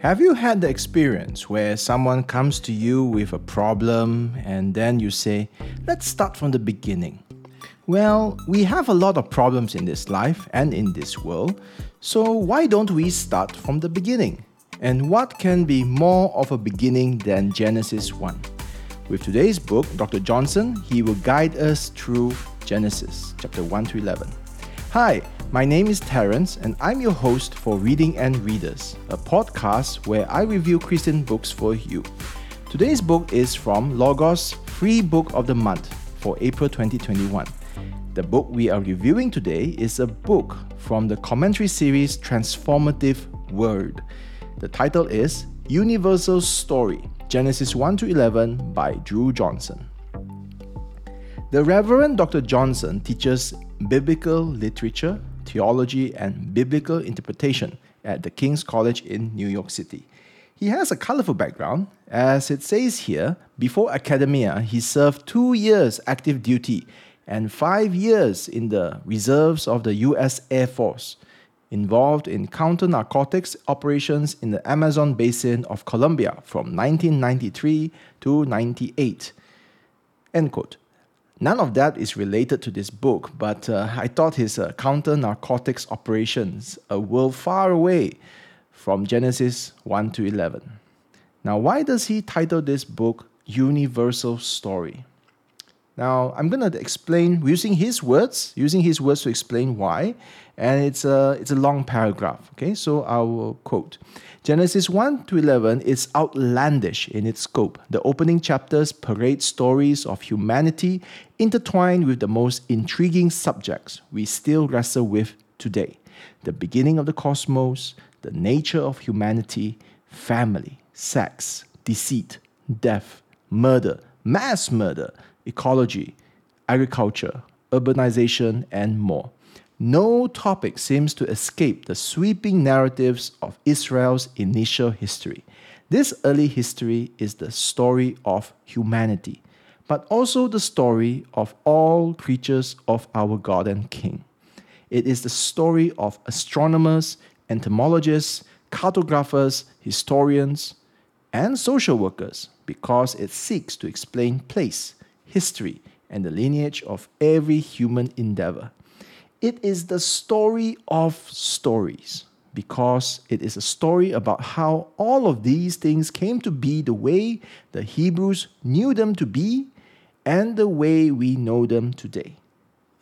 Have you had the experience where someone comes to you with a problem and then you say, let's start from the beginning? Well, we have a lot of problems in this life and in this world, so why don't we start from the beginning? And what can be more of a beginning than Genesis 1? With today's book, Dr. Johnson, he will guide us through Genesis chapter 1 to 11. Hi, my name is Terence, and I'm your host for Reading and Readers, a podcast where I review Christian books for you. Today's book is from Logos Free Book of the Month for April 2021. The book we are reviewing today is a book from the commentary series Transformative Word. The title is Universal Story Genesis 1 to 11 by Dru Johnson. The Reverend Dr. Johnson teaches biblical literature, theology, and biblical interpretation at the King's College in New York City. He has a colorful background. As it says here, before academia, he served two years active duty and five years in the reserves of the US Air Force, involved in counter narcotics operations in the Amazon basin of Colombia from 1993 to 98. End quote. None of that is related to this book, but uh, I thought his uh, counter narcotics operations, a world far away from Genesis 1 to 11. Now, why does he title this book Universal Story? Now, I'm going to explain using his words, using his words to explain why, and it's a, it's a long paragraph. Okay, so I will quote Genesis 1 to 11 is outlandish in its scope. The opening chapters parade stories of humanity intertwined with the most intriguing subjects we still wrestle with today the beginning of the cosmos, the nature of humanity, family, sex, deceit, death, murder, mass murder, ecology, agriculture, urbanization, and more. No topic seems to escape the sweeping narratives of Israel's initial history. This early history is the story of humanity, but also the story of all creatures of our God and King. It is the story of astronomers, entomologists, cartographers, historians, and social workers because it seeks to explain place, history, and the lineage of every human endeavor. It is the story of stories because it is a story about how all of these things came to be the way the Hebrews knew them to be and the way we know them today.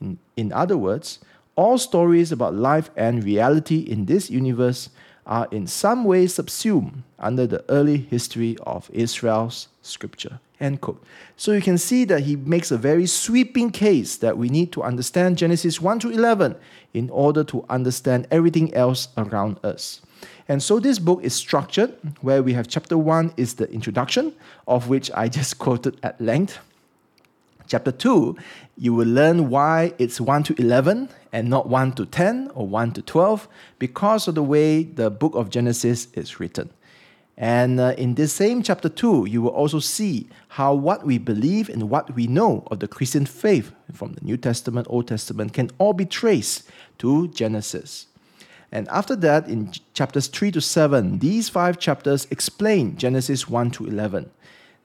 In, in other words, all stories about life and reality in this universe are in some way subsumed under the early history of Israel's scripture. End quote. So you can see that he makes a very sweeping case that we need to understand Genesis 1 to 11 in order to understand everything else around us. And so this book is structured where we have chapter 1 is the introduction, of which I just quoted at length. Chapter 2, you will learn why it's 1 to 11 and not 1 to 10 or 1 to 12 because of the way the book of Genesis is written. And uh, in this same chapter 2, you will also see how what we believe and what we know of the Christian faith from the New Testament, Old Testament can all be traced to Genesis. And after that, in chapters 3 to 7, these five chapters explain Genesis 1 to 11.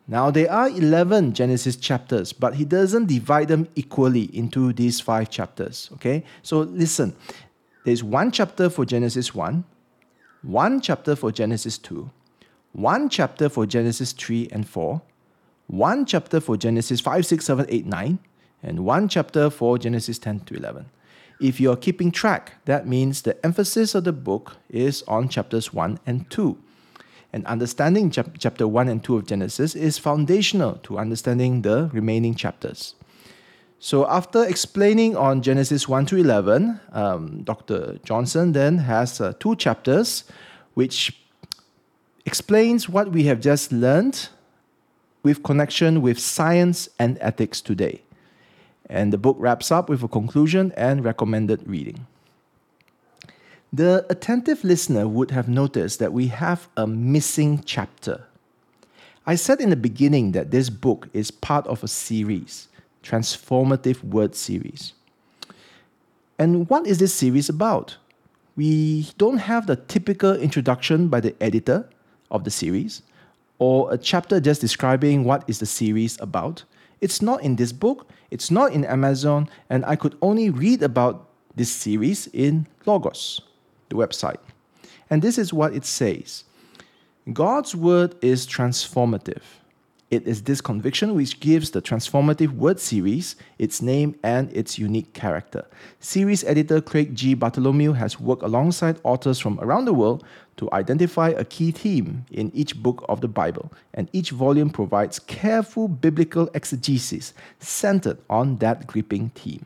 Now, there are 11 Genesis chapters, but he doesn't divide them equally into these five chapters. Okay? So listen, there's one chapter for Genesis 1, one chapter for Genesis 2, one chapter for Genesis 3 and 4, one chapter for Genesis 5, 6, 7, 8, 9, and one chapter for Genesis 10 to 11. If you're keeping track, that means the emphasis of the book is on chapters 1 and 2. And understanding chap- chapter 1 and 2 of Genesis is foundational to understanding the remaining chapters. So, after explaining on Genesis 1 to 11, um, Dr. Johnson then has uh, two chapters which explains what we have just learned with connection with science and ethics today. And the book wraps up with a conclusion and recommended reading. The attentive listener would have noticed that we have a missing chapter. I said in the beginning that this book is part of a series, Transformative Word Series. And what is this series about? We don't have the typical introduction by the editor of the series or a chapter just describing what is the series about. It's not in this book, it's not in Amazon, and I could only read about this series in Logos, the website. And this is what it says God's word is transformative. It is this conviction which gives the transformative word series its name and its unique character. Series editor Craig G. Bartholomew has worked alongside authors from around the world to identify a key theme in each book of the Bible, and each volume provides careful biblical exegesis centered on that gripping theme.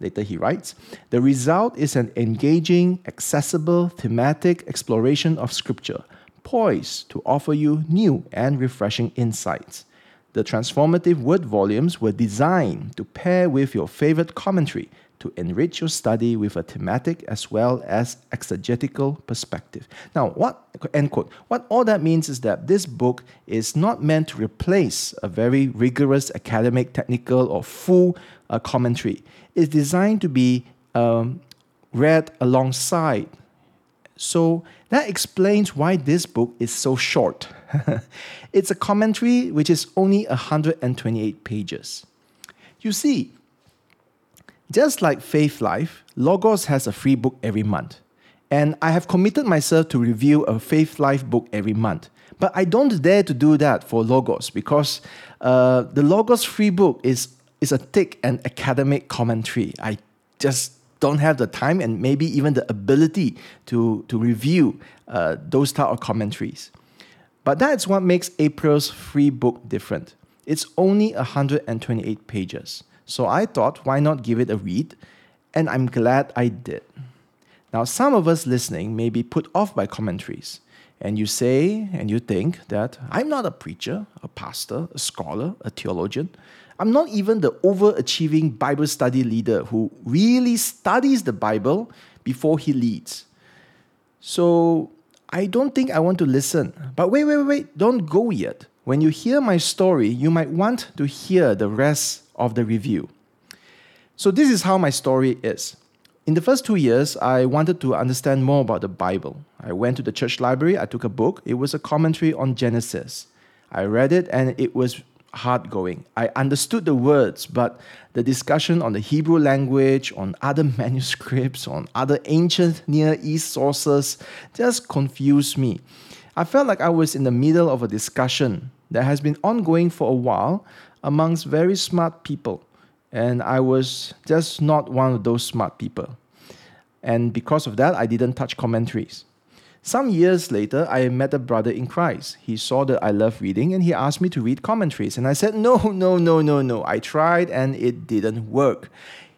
Later, he writes The result is an engaging, accessible, thematic exploration of Scripture poised to offer you new and refreshing insights. The transformative word volumes were designed to pair with your favorite commentary to enrich your study with a thematic as well as exegetical perspective. Now, what end quote? What all that means is that this book is not meant to replace a very rigorous academic, technical, or full uh, commentary. It's designed to be um, read alongside so that explains why this book is so short. it's a commentary which is only 128 pages. You see, just like Faithlife, Logos has a free book every month. And I have committed myself to review a Faithlife book every month. But I don't dare to do that for Logos because uh, the Logos free book is, is a thick and academic commentary. I just don't have the time and maybe even the ability to, to review uh, those type of commentaries. But that's what makes April's free book different. It's only 128 pages. So I thought, why not give it a read? And I'm glad I did. Now, some of us listening may be put off by commentaries. And you say and you think that I'm not a preacher, a pastor, a scholar, a theologian. I'm not even the overachieving Bible study leader who really studies the Bible before he leads. So I don't think I want to listen. But wait, wait, wait, don't go yet. When you hear my story, you might want to hear the rest of the review. So, this is how my story is. In the first two years, I wanted to understand more about the Bible. I went to the church library, I took a book. It was a commentary on Genesis. I read it and it was hard going. I understood the words, but the discussion on the Hebrew language, on other manuscripts, on other ancient Near East sources just confused me. I felt like I was in the middle of a discussion that has been ongoing for a while amongst very smart people, and I was just not one of those smart people. And because of that, I didn't touch commentaries. Some years later, I met a brother in Christ. He saw that I love reading and he asked me to read commentaries. And I said, No, no, no, no, no. I tried and it didn't work.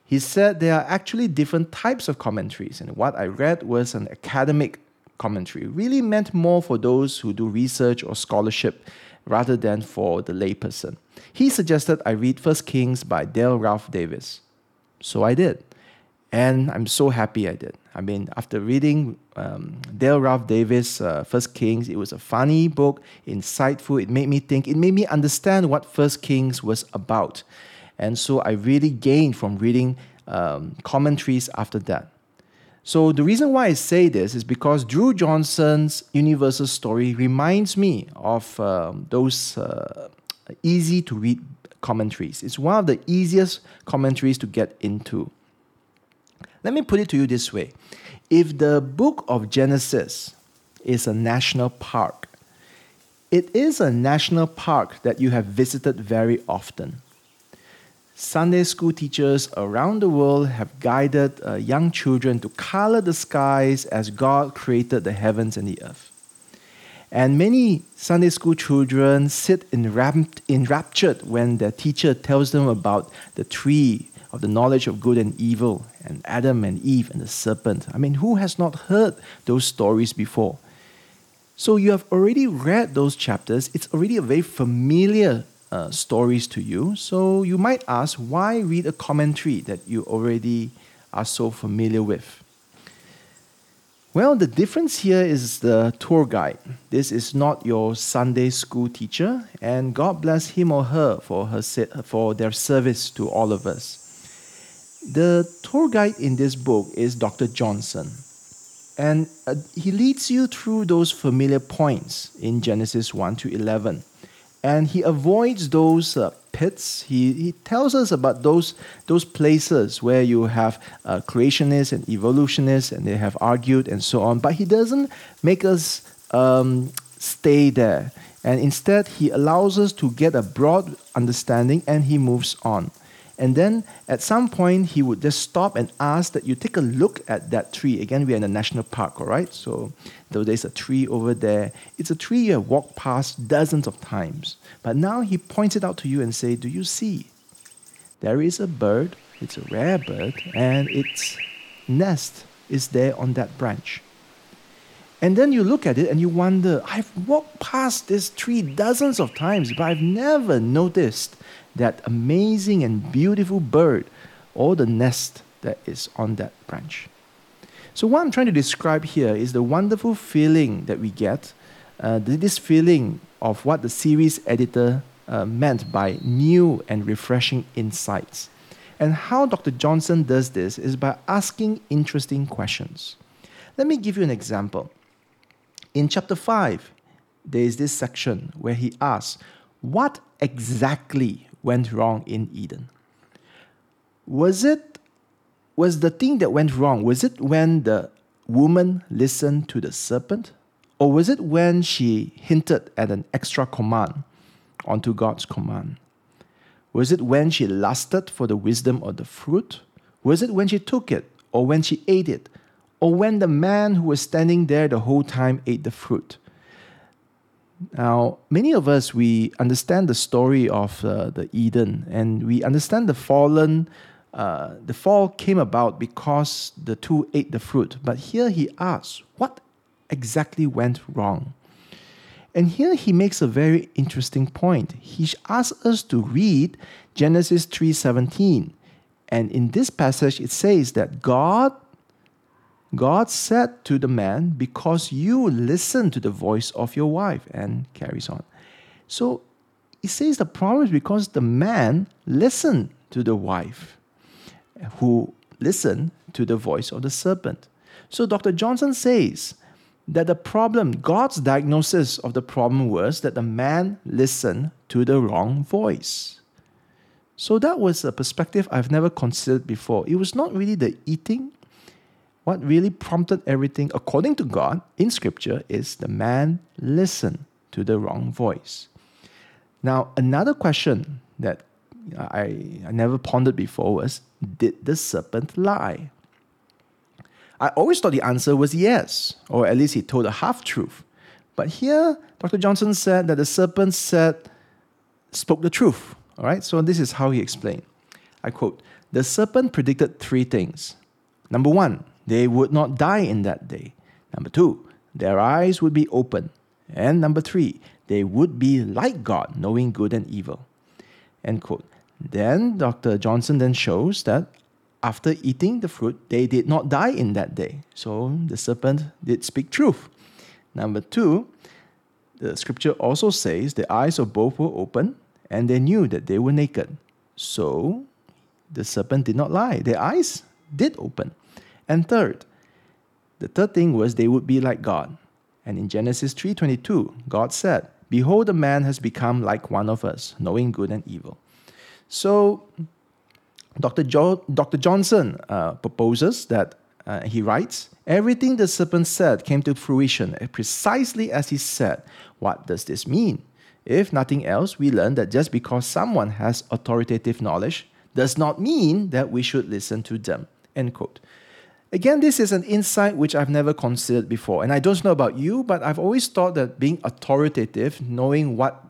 He said there are actually different types of commentaries, and what I read was an academic commentary, really meant more for those who do research or scholarship rather than for the layperson. He suggested I read First Kings by Dale Ralph Davis. So I did. And I'm so happy I did. I mean, after reading um, Dale Ralph Davis' uh, First Kings, it was a funny book, insightful. It made me think. It made me understand what First Kings was about, and so I really gained from reading um, commentaries after that. So the reason why I say this is because Dru Johnson's Universal Story reminds me of um, those uh, easy to read commentaries. It's one of the easiest commentaries to get into. Let me put it to you this way if the book of Genesis is a national park, it is a national park that you have visited very often. Sunday school teachers around the world have guided uh, young children to color the skies as God created the heavens and the earth. And many Sunday school children sit enrapt, enraptured when their teacher tells them about the tree of the knowledge of good and evil, and Adam and Eve and the serpent. I mean, who has not heard those stories before? So you have already read those chapters. It's already a very familiar uh, stories to you. So you might ask, why read a commentary that you already are so familiar with? Well, the difference here is the tour guide. This is not your Sunday school teacher, and God bless him or her for her for their service to all of us. The tour guide in this book is Dr. Johnson. And uh, he leads you through those familiar points in Genesis 1 to 11. And he avoids those uh, pits. He, he tells us about those, those places where you have uh, creationists and evolutionists and they have argued and so on. But he doesn't make us um, stay there. And instead, he allows us to get a broad understanding and he moves on. And then at some point, he would just stop and ask that you take a look at that tree. Again, we're in a national park, all right? So there's a tree over there, it's a tree you have walked past dozens of times. But now he points it out to you and say, do you see? There is a bird, it's a rare bird, and its nest is there on that branch. And then you look at it and you wonder, I've walked past this tree dozens of times, but I've never noticed that amazing and beautiful bird or the nest that is on that branch. So, what I'm trying to describe here is the wonderful feeling that we get, uh, this feeling of what the series editor uh, meant by new and refreshing insights. And how Dr. Johnson does this is by asking interesting questions. Let me give you an example. In chapter 5, there is this section where he asks, What exactly went wrong in Eden? Was it was the thing that went wrong, was it when the woman listened to the serpent? Or was it when she hinted at an extra command onto God's command? Was it when she lusted for the wisdom of the fruit? Was it when she took it? Or when she ate it? Or when the man who was standing there the whole time ate the fruit? Now, many of us, we understand the story of uh, the Eden and we understand the fallen, uh, the fall came about because the two ate the fruit. But here he asks, what exactly went wrong? And here he makes a very interesting point. He asks us to read Genesis 3:17. And in this passage it says that God God said to the man, Because you listened to the voice of your wife, and carries on. So he says the problem is because the man listened to the wife, who listened to the voice of the serpent. So Dr. Johnson says that the problem, God's diagnosis of the problem was that the man listened to the wrong voice. So that was a perspective I've never considered before. It was not really the eating what really prompted everything, according to God in Scripture, is the man listened to the wrong voice. Now, another question that I, I never pondered before was Did the serpent lie? I always thought the answer was yes, or at least he told a half truth. But here, Dr. Johnson said that the serpent said, spoke the truth. All right, so this is how he explained. I quote The serpent predicted three things. Number one, they would not die in that day. Number two, their eyes would be open. And number three, they would be like God, knowing good and evil. End quote. Then Dr. Johnson then shows that after eating the fruit, they did not die in that day. So the serpent did speak truth. Number two, the scripture also says the eyes of both were open and they knew that they were naked. So the serpent did not lie. Their eyes did open. And third, the third thing was they would be like God. And in Genesis 3:22, God said, "Behold, a man has become like one of us, knowing good and evil." So, Dr. Jo- Dr. Johnson uh, proposes that uh, he writes, "Everything the serpent said came to fruition precisely as he said." What does this mean? If nothing else, we learn that just because someone has authoritative knowledge does not mean that we should listen to them. End quote. Again, this is an insight which I've never considered before. And I don't know about you, but I've always thought that being authoritative, knowing what,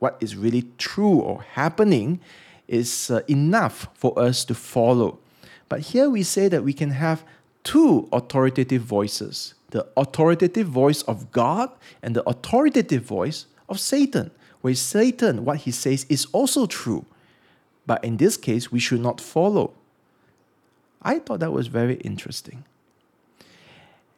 what is really true or happening, is uh, enough for us to follow. But here we say that we can have two authoritative voices the authoritative voice of God and the authoritative voice of Satan, where Satan, what he says, is also true. But in this case, we should not follow. I thought that was very interesting.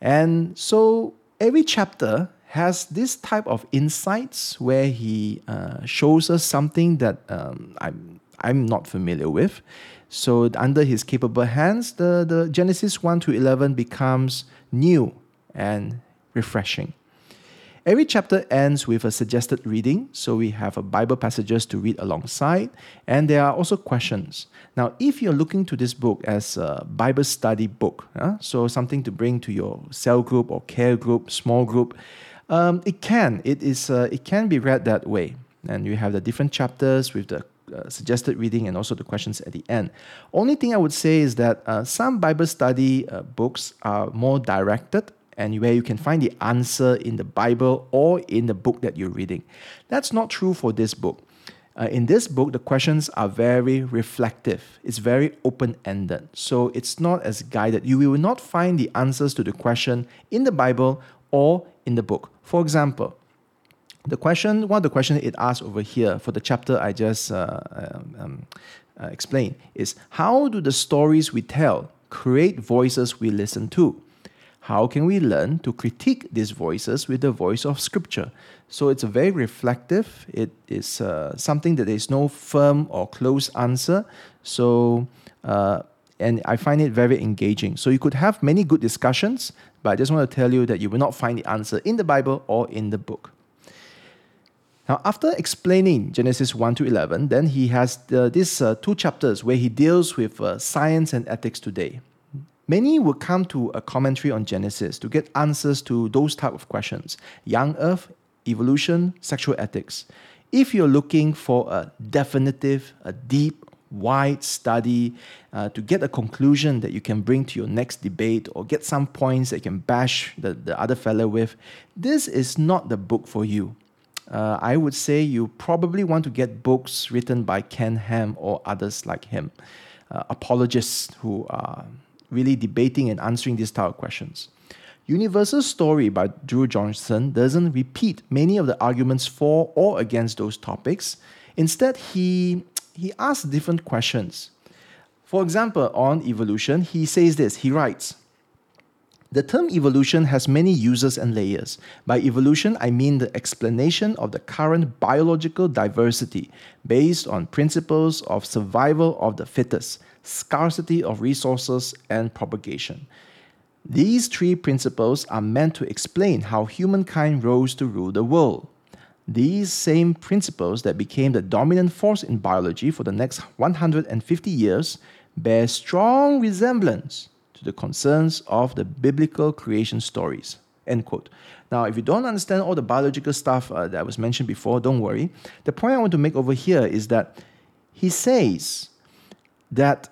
And so every chapter has this type of insights where he uh, shows us something that um, I'm, I'm not familiar with. So under his capable hands, the, the Genesis 1 to 11 becomes new and refreshing. Every chapter ends with a suggested reading, so we have a Bible passages to read alongside, and there are also questions. Now, if you're looking to this book as a Bible study book, uh, so something to bring to your cell group or care group, small group, um, it can it is uh, it can be read that way, and you have the different chapters with the uh, suggested reading and also the questions at the end. Only thing I would say is that uh, some Bible study uh, books are more directed and where you can find the answer in the Bible or in the book that you're reading. That's not true for this book. Uh, in this book, the questions are very reflective. It's very open ended. So it's not as guided. You will not find the answers to the question in the Bible or in the book. For example, the question, one of the questions it asks over here for the chapter I just uh, um, um, uh, explained is how do the stories we tell create voices we listen to? How can we learn to critique these voices with the voice of Scripture? So it's very reflective. It is uh, something that there is no firm or close answer. So uh, and I find it very engaging. So you could have many good discussions, but I just want to tell you that you will not find the answer in the Bible or in the book. Now, after explaining Genesis 1 to 11, then he has the, these uh, two chapters where he deals with uh, science and ethics today. Many will come to a commentary on Genesis to get answers to those type of questions young earth, evolution, sexual ethics. If you're looking for a definitive, a deep, wide study uh, to get a conclusion that you can bring to your next debate or get some points that you can bash the, the other fellow with, this is not the book for you. Uh, I would say you probably want to get books written by Ken Ham or others like him, uh, apologists who are really debating and answering these type of questions. Universal Story by Dru Johnson doesn't repeat many of the arguments for or against those topics. Instead, he, he asks different questions. For example, on evolution, he says this he writes, the term evolution has many uses and layers. By evolution, I mean the explanation of the current biological diversity based on principles of survival of the fittest, scarcity of resources, and propagation. These three principles are meant to explain how humankind rose to rule the world. These same principles that became the dominant force in biology for the next 150 years bear strong resemblance to the concerns of the biblical creation stories. End quote. Now, if you don't understand all the biological stuff uh, that was mentioned before, don't worry. The point I want to make over here is that he says that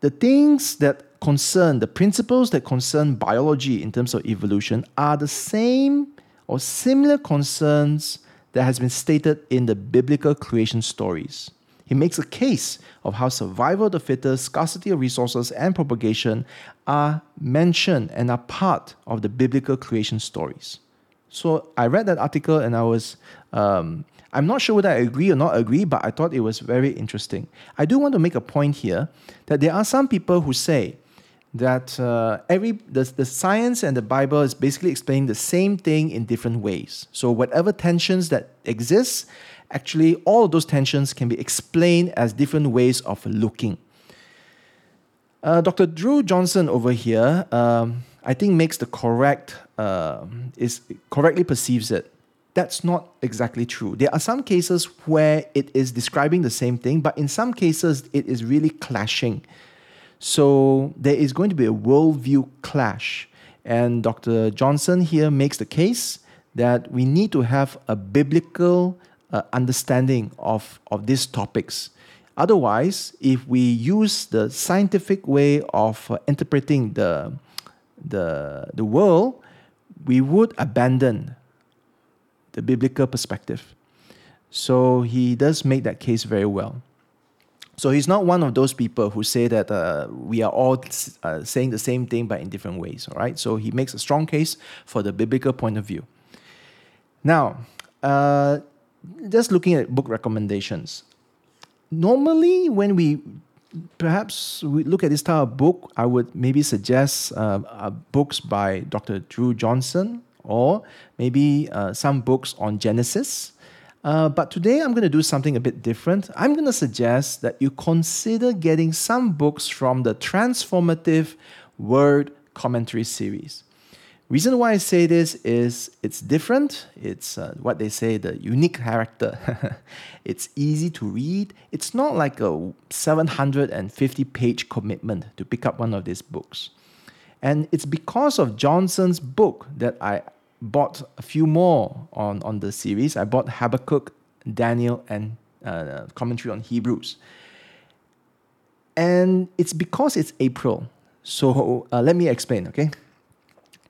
the things that concern, the principles that concern biology in terms of evolution are the same or similar concerns that has been stated in the biblical creation stories. He makes a case of how survival of the fittest, scarcity of resources, and propagation are mentioned and are part of the biblical creation stories. So I read that article and I was um, I'm not sure whether I agree or not agree, but I thought it was very interesting. I do want to make a point here that there are some people who say that uh, every the, the science and the Bible is basically explaining the same thing in different ways. So whatever tensions that exist, actually all of those tensions can be explained as different ways of looking. Uh, Dr. Dru Johnson over here, um, I think makes the correct uh, is correctly perceives it that's not exactly true. There are some cases where it is describing the same thing, but in some cases it is really clashing. So there is going to be a worldview clash. And Dr. Johnson here makes the case that we need to have a biblical uh, understanding of, of these topics. Otherwise, if we use the scientific way of uh, interpreting the, the, the world, we would abandon the biblical perspective. So he does make that case very well. So he's not one of those people who say that uh, we are all uh, saying the same thing but in different ways, all right? So he makes a strong case for the biblical point of view. Now, uh, just looking at book recommendations. Normally, when we perhaps we look at this type of book, I would maybe suggest uh, uh, books by Dr. Dru Johnson or maybe uh, some books on Genesis. Uh, but today I'm going to do something a bit different. I'm going to suggest that you consider getting some books from the Transformative Word Commentary series. Reason why I say this is it's different. It's uh, what they say the unique character. it's easy to read. It's not like a 750 page commitment to pick up one of these books. And it's because of Johnson's book that I bought a few more on, on the series. I bought Habakkuk, Daniel, and uh, commentary on Hebrews. And it's because it's April. So uh, let me explain, okay?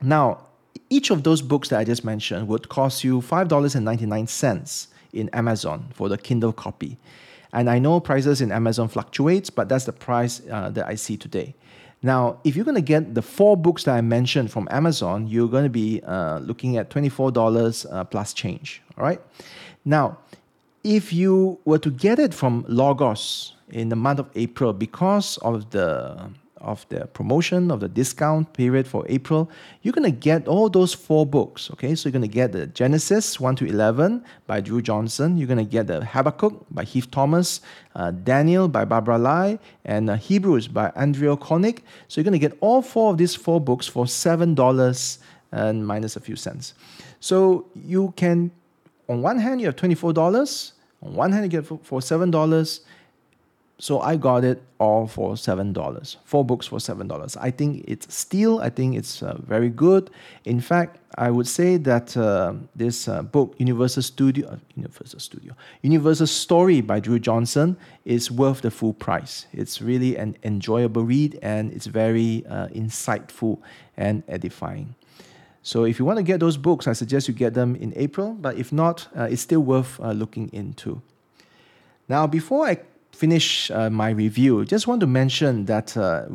Now, each of those books that I just mentioned would cost you $5.99 in Amazon for the Kindle copy. And I know prices in Amazon fluctuates, but that's the price uh, that I see today. Now, if you're going to get the four books that I mentioned from Amazon, you're going to be uh, looking at $24 uh, plus change. All right. Now, if you were to get it from Logos in the month of April because of the of the promotion of the discount period for April, you're going to get all those four books. Okay, so you're going to get the Genesis 1 to 11 by Dru Johnson, you're going to get the Habakkuk by Heath Thomas, uh, Daniel by Barbara Lai, and uh, Hebrews by Andrea Koenig. So you're going to get all four of these four books for $7 and minus a few cents. So you can, on one hand, you have $24. On one hand, you get for, for $7 so I got it all for seven dollars. Four books for seven dollars. I think it's still. I think it's uh, very good. In fact, I would say that uh, this uh, book, Universal Studio, uh, Universal Studio, Universal Story by Dru Johnson, is worth the full price. It's really an enjoyable read and it's very uh, insightful and edifying. So if you want to get those books, I suggest you get them in April. But if not, uh, it's still worth looking into. Now, before I finish uh, my review, just want to mention that uh,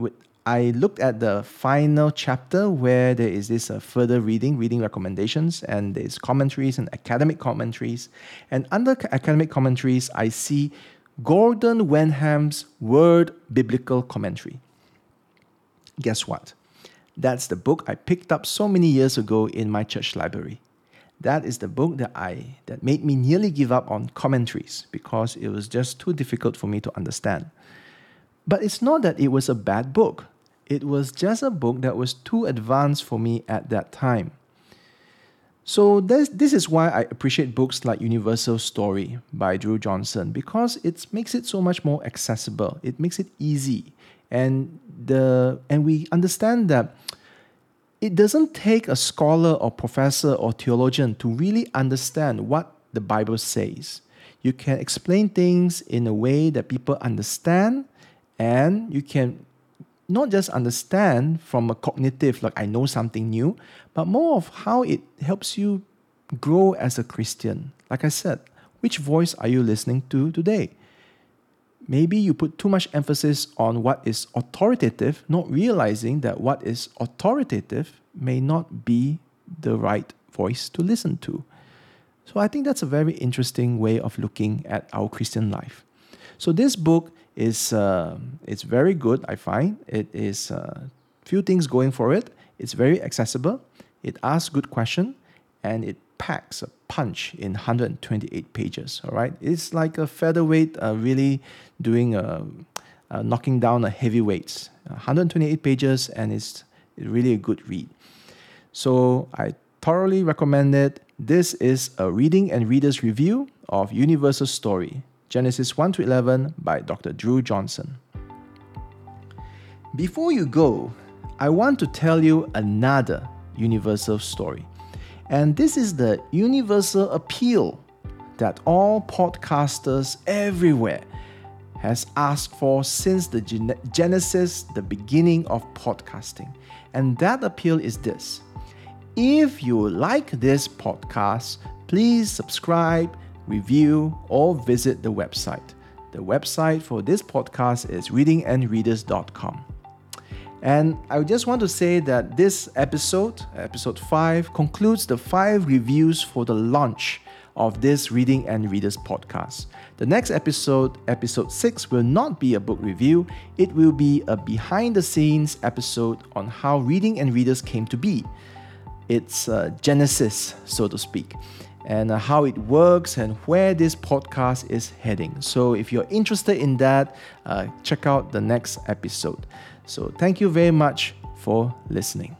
I looked at the final chapter where there is this uh, further reading, reading recommendations, and there's commentaries and academic commentaries. And under academic commentaries, I see Gordon Wenham's Word Biblical Commentary. Guess what? That's the book I picked up so many years ago in my church library. That is the book that I that made me nearly give up on commentaries because it was just too difficult for me to understand. But it's not that it was a bad book. It was just a book that was too advanced for me at that time. So this, this is why I appreciate books like Universal Story by Dru Johnson because it makes it so much more accessible. It makes it easy. And the and we understand that it doesn't take a scholar or professor or theologian to really understand what the Bible says. You can explain things in a way that people understand, and you can not just understand from a cognitive, like I know something new, but more of how it helps you grow as a Christian. Like I said, which voice are you listening to today? Maybe you put too much emphasis on what is authoritative, not realizing that what is authoritative may not be the right voice to listen to. So I think that's a very interesting way of looking at our Christian life. So this book is uh, it's very good. I find it is uh, few things going for it. It's very accessible. It asks good question, and it packs a punch in 128 pages. All right, it's like a featherweight, uh, really doing a, a knocking down a heavyweights. 128 pages, and it's really a good read. So I thoroughly recommend it. This is a reading and readers review of Universal Story, Genesis 1 to 11 by Dr. Dru Johnson. Before you go, I want to tell you another universal story. And this is the universal appeal that all podcasters everywhere has asked for since the genesis, the beginning of podcasting. And that appeal is this. If you like this podcast, please subscribe, review, or visit the website. The website for this podcast is readingandreaders.com. And I just want to say that this episode, episode 5, concludes the five reviews for the launch of this Reading and Readers podcast. The next episode, episode 6, will not be a book review, it will be a behind the scenes episode on how Reading and Readers came to be. It's uh, genesis, so to speak, and uh, how it works and where this podcast is heading. So, if you're interested in that, uh, check out the next episode. So, thank you very much for listening.